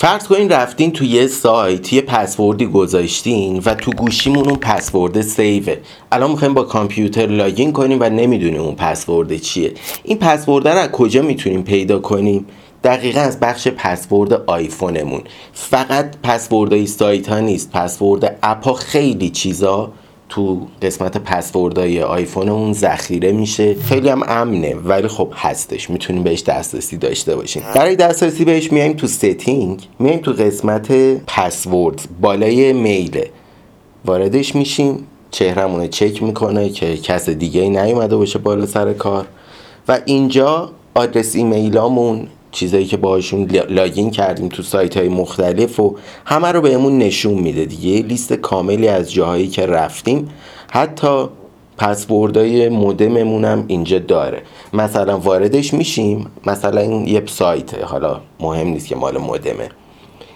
فرض کنین رفتین تو یه سایت یه پسوردی گذاشتین و تو گوشیمون اون پسورد save ه. الان می‌خوایم با کامپیوتر login کنیم و نمی‌دونیم اون پسورد چیه. این پسورد رو از کجا می‌تونیم پیدا کنیم؟ دقیقا از بخش پسورد آیفونمون. فقط پسوردهای سایت ها نیست پسورد اپ ها خیلی چیزا تو قسمت پسوردهای آیفونمون ذخیره میشه. خیلی هم امنه ولی خب هستش. می‌تونیم بهش دسترسی داشته باشیم. برای دسترسی بهش میایم تو setting. میایم تو قسمت پسورد بالای میله. واردش میشیم. چهرمون چک می‌کنه که کس دیگه ای نیومده باشه بالا سر کار. و اینجا آدرس ایمیلامون چیزایی که باشون لاگین کردیم تو سایت های مختلف و همه رو بهمون نشون میده دیگه. لیست کاملی از جاهایی که رفتیم. حتی پسوردهای مودممون هم اینجا داره. مثلا واردش میشیم. مثلا این یه سایت. حالا مهم نیست که مال مودمه.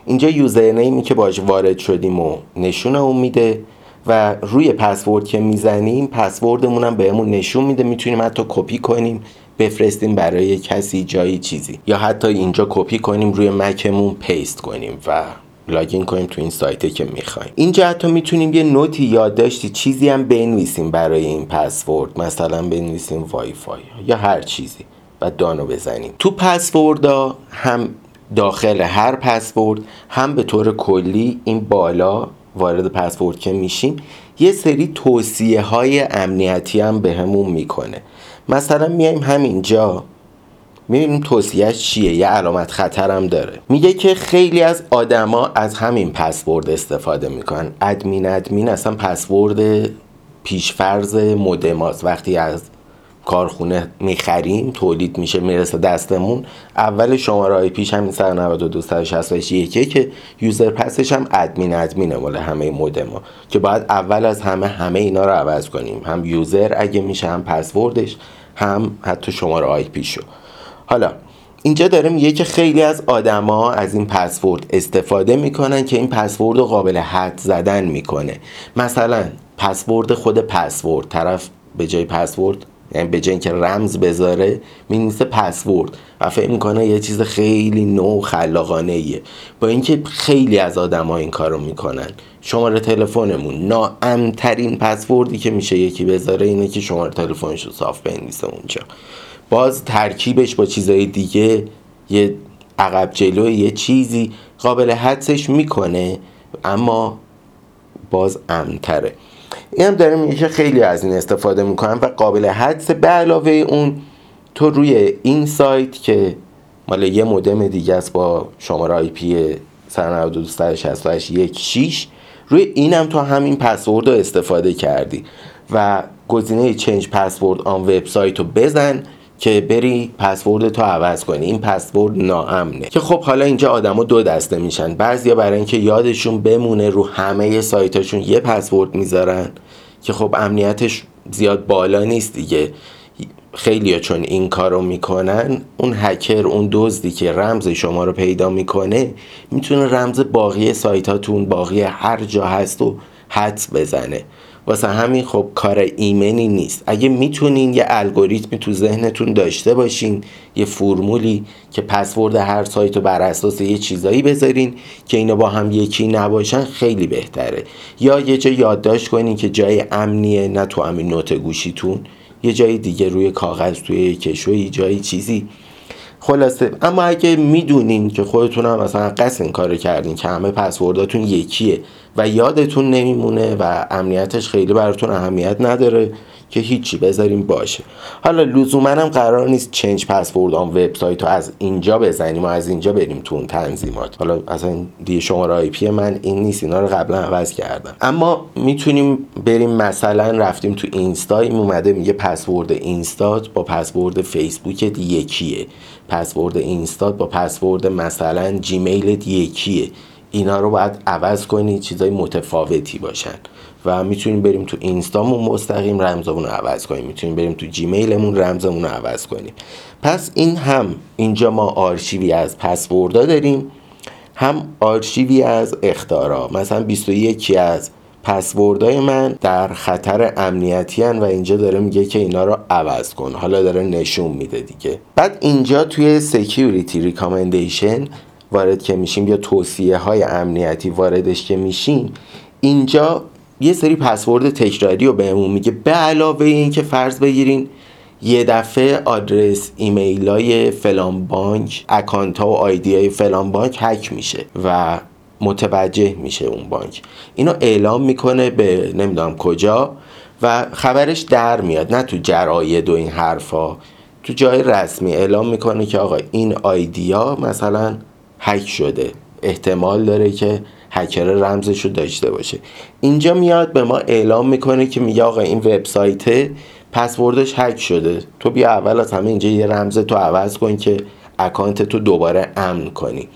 اینجا username ی که باش وارد شدیم و نشون اون میده و روی پسورد که می‌زنیم پسوردمون هم بهمون نشون میده. می‌تونیم حتی کپی کنیم. بفرستیم برای کسی جایی چیزی. یا حتی اینجا کپی کنیم روی مکمون paste کنیم و login کنیم تو این سایته که می‌خوایم. اینجا حتی می‌تونیم یه note ی یادداشتی چیزی هم بنویسیم برای این پسورد. مثلا بنویسیم وای فای یا هر چیزی و دانو بزنیم. تو پسوردها هم داخل هر پسورد هم به طور کلی این بالا وارد پسورد که میشیم یه سری توصیه های امنیتی هم بهمون به می‌کنه. مثلا میایم همینجا. می‌بینیم توصیهش چیه؟ یه علامت خطرم داره. میگه که خیلی از آدما از همین پسورد استفاده می‌کنن. ادمین ادمین اصلا پسورد پیشفرز مودماست وقتی از کارخونه می‌خریم تولید میشه می‌رسه دستمون. اول شماره های پیش همین 192 یکه که یوزر پسش هم ادمین ادمینه مال همه مودما که باید اول از همه همه اینا رو عوض کنیم. هم یوزر اگه میشه هم پسوردش هم حتی شماره آی پیشو حالا اینجا داره میگه که خیلی از آدما از این پسورد استفاده می‌کنن که این پسورد رو قابل حد زدن می‌کنه. مثلا پسورد خود پسورد طرف به جای پسورد یعنی به جای اینکه رمز بذاره می‌نویسه پسورد. و فکر می‌کنه یه چیز خیلی نو خلاقانه ایه با اینکه خیلی از آدما این کارو می‌کنن. شماره تلفنمون ناامترین پسوردی که میشه یکی بذاره اینه که شماره تلفنش رو صاف بنویسه اونجا. باز ترکیبش با چیزای دیگه یه عقب جلو یه چیزی قابل حدسش می‌کنه اما باز امتره. این هم داره میگه که خیلی از این استفاده می‌کنن و قابل حدس به علاوه اون تو روی این سایت که مال یه مودم دیگه است با شماره آی پی 192.168.16 روی اینم تو همین پسورد رو استفاده کردی و گزینه چنج پسورد آن وبسایت رو بزن که بری پسورد تو عوض کنی. این پسورد ناامنه. که خب حالا اینجا آدما دو دسته میشن. بعضیا برای اینکه یادشون بمونه رو همه سایتاشون یه پسورد می‌ذارن که خب امنیتش زیاد بالا نیست دیگه. خیلی چون این کارو می‌کنن اون هکر اون دزدی که رمز شما رو پیدا می‌کنه می‌تونه رمز باقی سایتاتون باقی هر جا هست و حدس بزنه. واسه همین خب کار ایمنی نیست. اگه می‌تونین یه الگوریتمی تو ذهنتون داشته باشین یه فرمولی که پسورد هر سایت رو بر اساس یه چیزایی بذارین که اینا با هم یکی نباشن خیلی بهتره. یا یه جا یادداشت کنین که جای امنیه نه تو همین نوت گوشیتون. یه جای دیگه روی کاغذ توی کشوی جایی چیزی. خلاصه. اما اگه می‌دونین که خودتون هم مثلا قصد این کار کردین که همه پسورداتون یکیه و یادتون نمیمونه و امنیتش خیلی براتون اهمیت نداره که هیچی بذاریم باشه. حالا لزوما هم قرار نیست چنج پسورد آن وبسایت رو از اینجا بزنیم و از اینجا بریم تو اون تنظیمات. حالا اصلا دیگه شماره آی پی من این نیست اینا رو قبلا عوض کردم. اما می‌تونیم بریم مثلا رفتیم تو اینستا این اومده میگه پسورد اینستات با پسورد فیسبوک یکیه. پسورد اینستات با پسورد مثلا جیمیل یکیه. اینا رو باید عوض کنی چیزای متفاوتی باشن. و می‌تونیم بریم تو اینستامون مستقیم رمزمون رو عوض کنیم. می‌تونیم بریم تو جیمیلمون رمزمون رو عوض کنیم. پس این هم اینجا ما آرشیوی از پسوردا داریم هم آرشیوی از اخطارا. مثلا 21 از پسوردهای من در خطر امنیتین و اینجا داره میگه که اینا رو عوض کن. حالا داره نشون میده دیگه. بعد اینجا توی security recommendation وارد که میشیم یا توصیه های امنیتی واردش که میشیم اینجا یه سری پسورد تکراری رو بهمون میگه. به علاوه این که فرض بگیرین یه دفعه آدرس ایمیل های فلان بانک اکانت ها و آیدی های فلان بانک هک میشه و متوجه میشه اون بانک. اینو اعلام می‌کنه به نمی‌دونم کجا و خبرش در میاد. نه تو جراید و این حرفا. تو جای رسمی اعلام می‌کنه که آقا این آیدیا مثلا هک شده. احتمال داره که هکر رمزش رو داشته باشه. اینجا میاد به ما اعلام می‌کنه که میگه آقا این وبسایت پسوردش هک شده. تو بیا اول از همه اینجا یه رمز تو عوض کن که account تو دوباره امن کنی.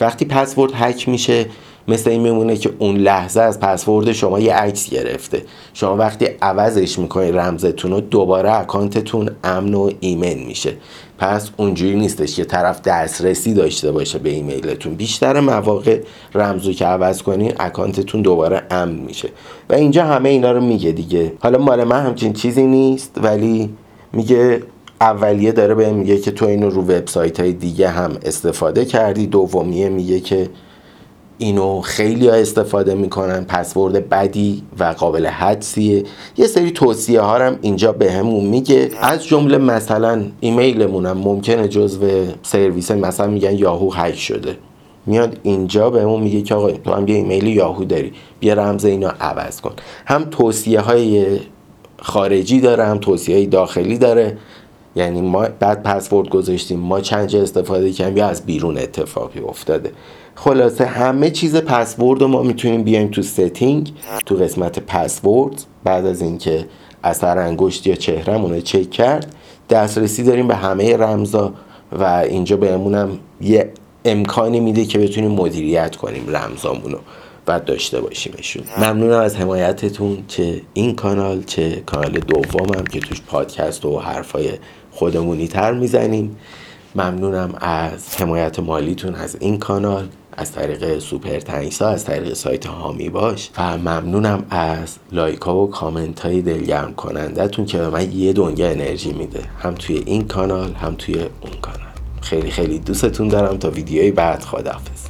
وقتی پسورد هک میشه مثل این میمونه که اون لحظه از پسورد شما یه عکس گرفته. شما وقتی عوضش می‌کنید رمزتون رو دوباره account تون امن و ایمن میشه. پس اونجوری نیستش که طرف دسترسی داشته باشه به ایمیلتون. بیشتر مواقع رمزو که عوض کنین account تون دوباره امن میشه. و اینجا همه اینا رو میگه دیگه. حالا مال من همچین چیزی نیست ولی میگه اولیه داره به میگه که تو اینو رو وبسایت های دیگه هم استفاده کردی. دومیه میگه که اینو خیلی ها استفاده می‌کنن. پسورد بدی و قابل حدسیه. یه سری توصیه ها هم اینجا به میگه. از جمله مثلا ایمیلمون هم ممکنه جزو سرویس مثلا میگن یاهو هک شده. میاد اینجا به همون میگه که آقا تو هم یه ایمیل یاهو داری. بیا رمز اینو عوض کن. هم توصیه های خارجی داره هم توصیه های داخلی داره. یعنی ما بعد پسورد گذاشتیم ما چند جا استفاده کردیم یا از بیرون اتفاقی افتاده. خلاصه همه چیز پسورد رو ما می‌تونیم بیایم تو ستینگ تو قسمت پسورد. بعد از اینکه اثر انگشت یا چهرهمون رو چک کرد دسترسی داریم به همه رمزا و اینجا بهمونم یه امکانی میده که بتونیم مدیریت کنیم رمزامون رو و داشته باشیمشون. ممنونم از حمایتتون چه این کانال چه کانال دومم که توش پادکست و حرفای خودمونی تر می‌زنیم. ممنونم از حمایت مالیتون از این کانال. از طریق Super Thanks ا از طریق سایت حامی باش. و ممنونم از لایک ها و کامنت های دلگرم کنندتون که به من یه دنیا انرژی میده. هم توی این کانال هم توی اون کانال. خیلی خیلی دوستتون دارم تا ویدیوی بعد خداحافظ.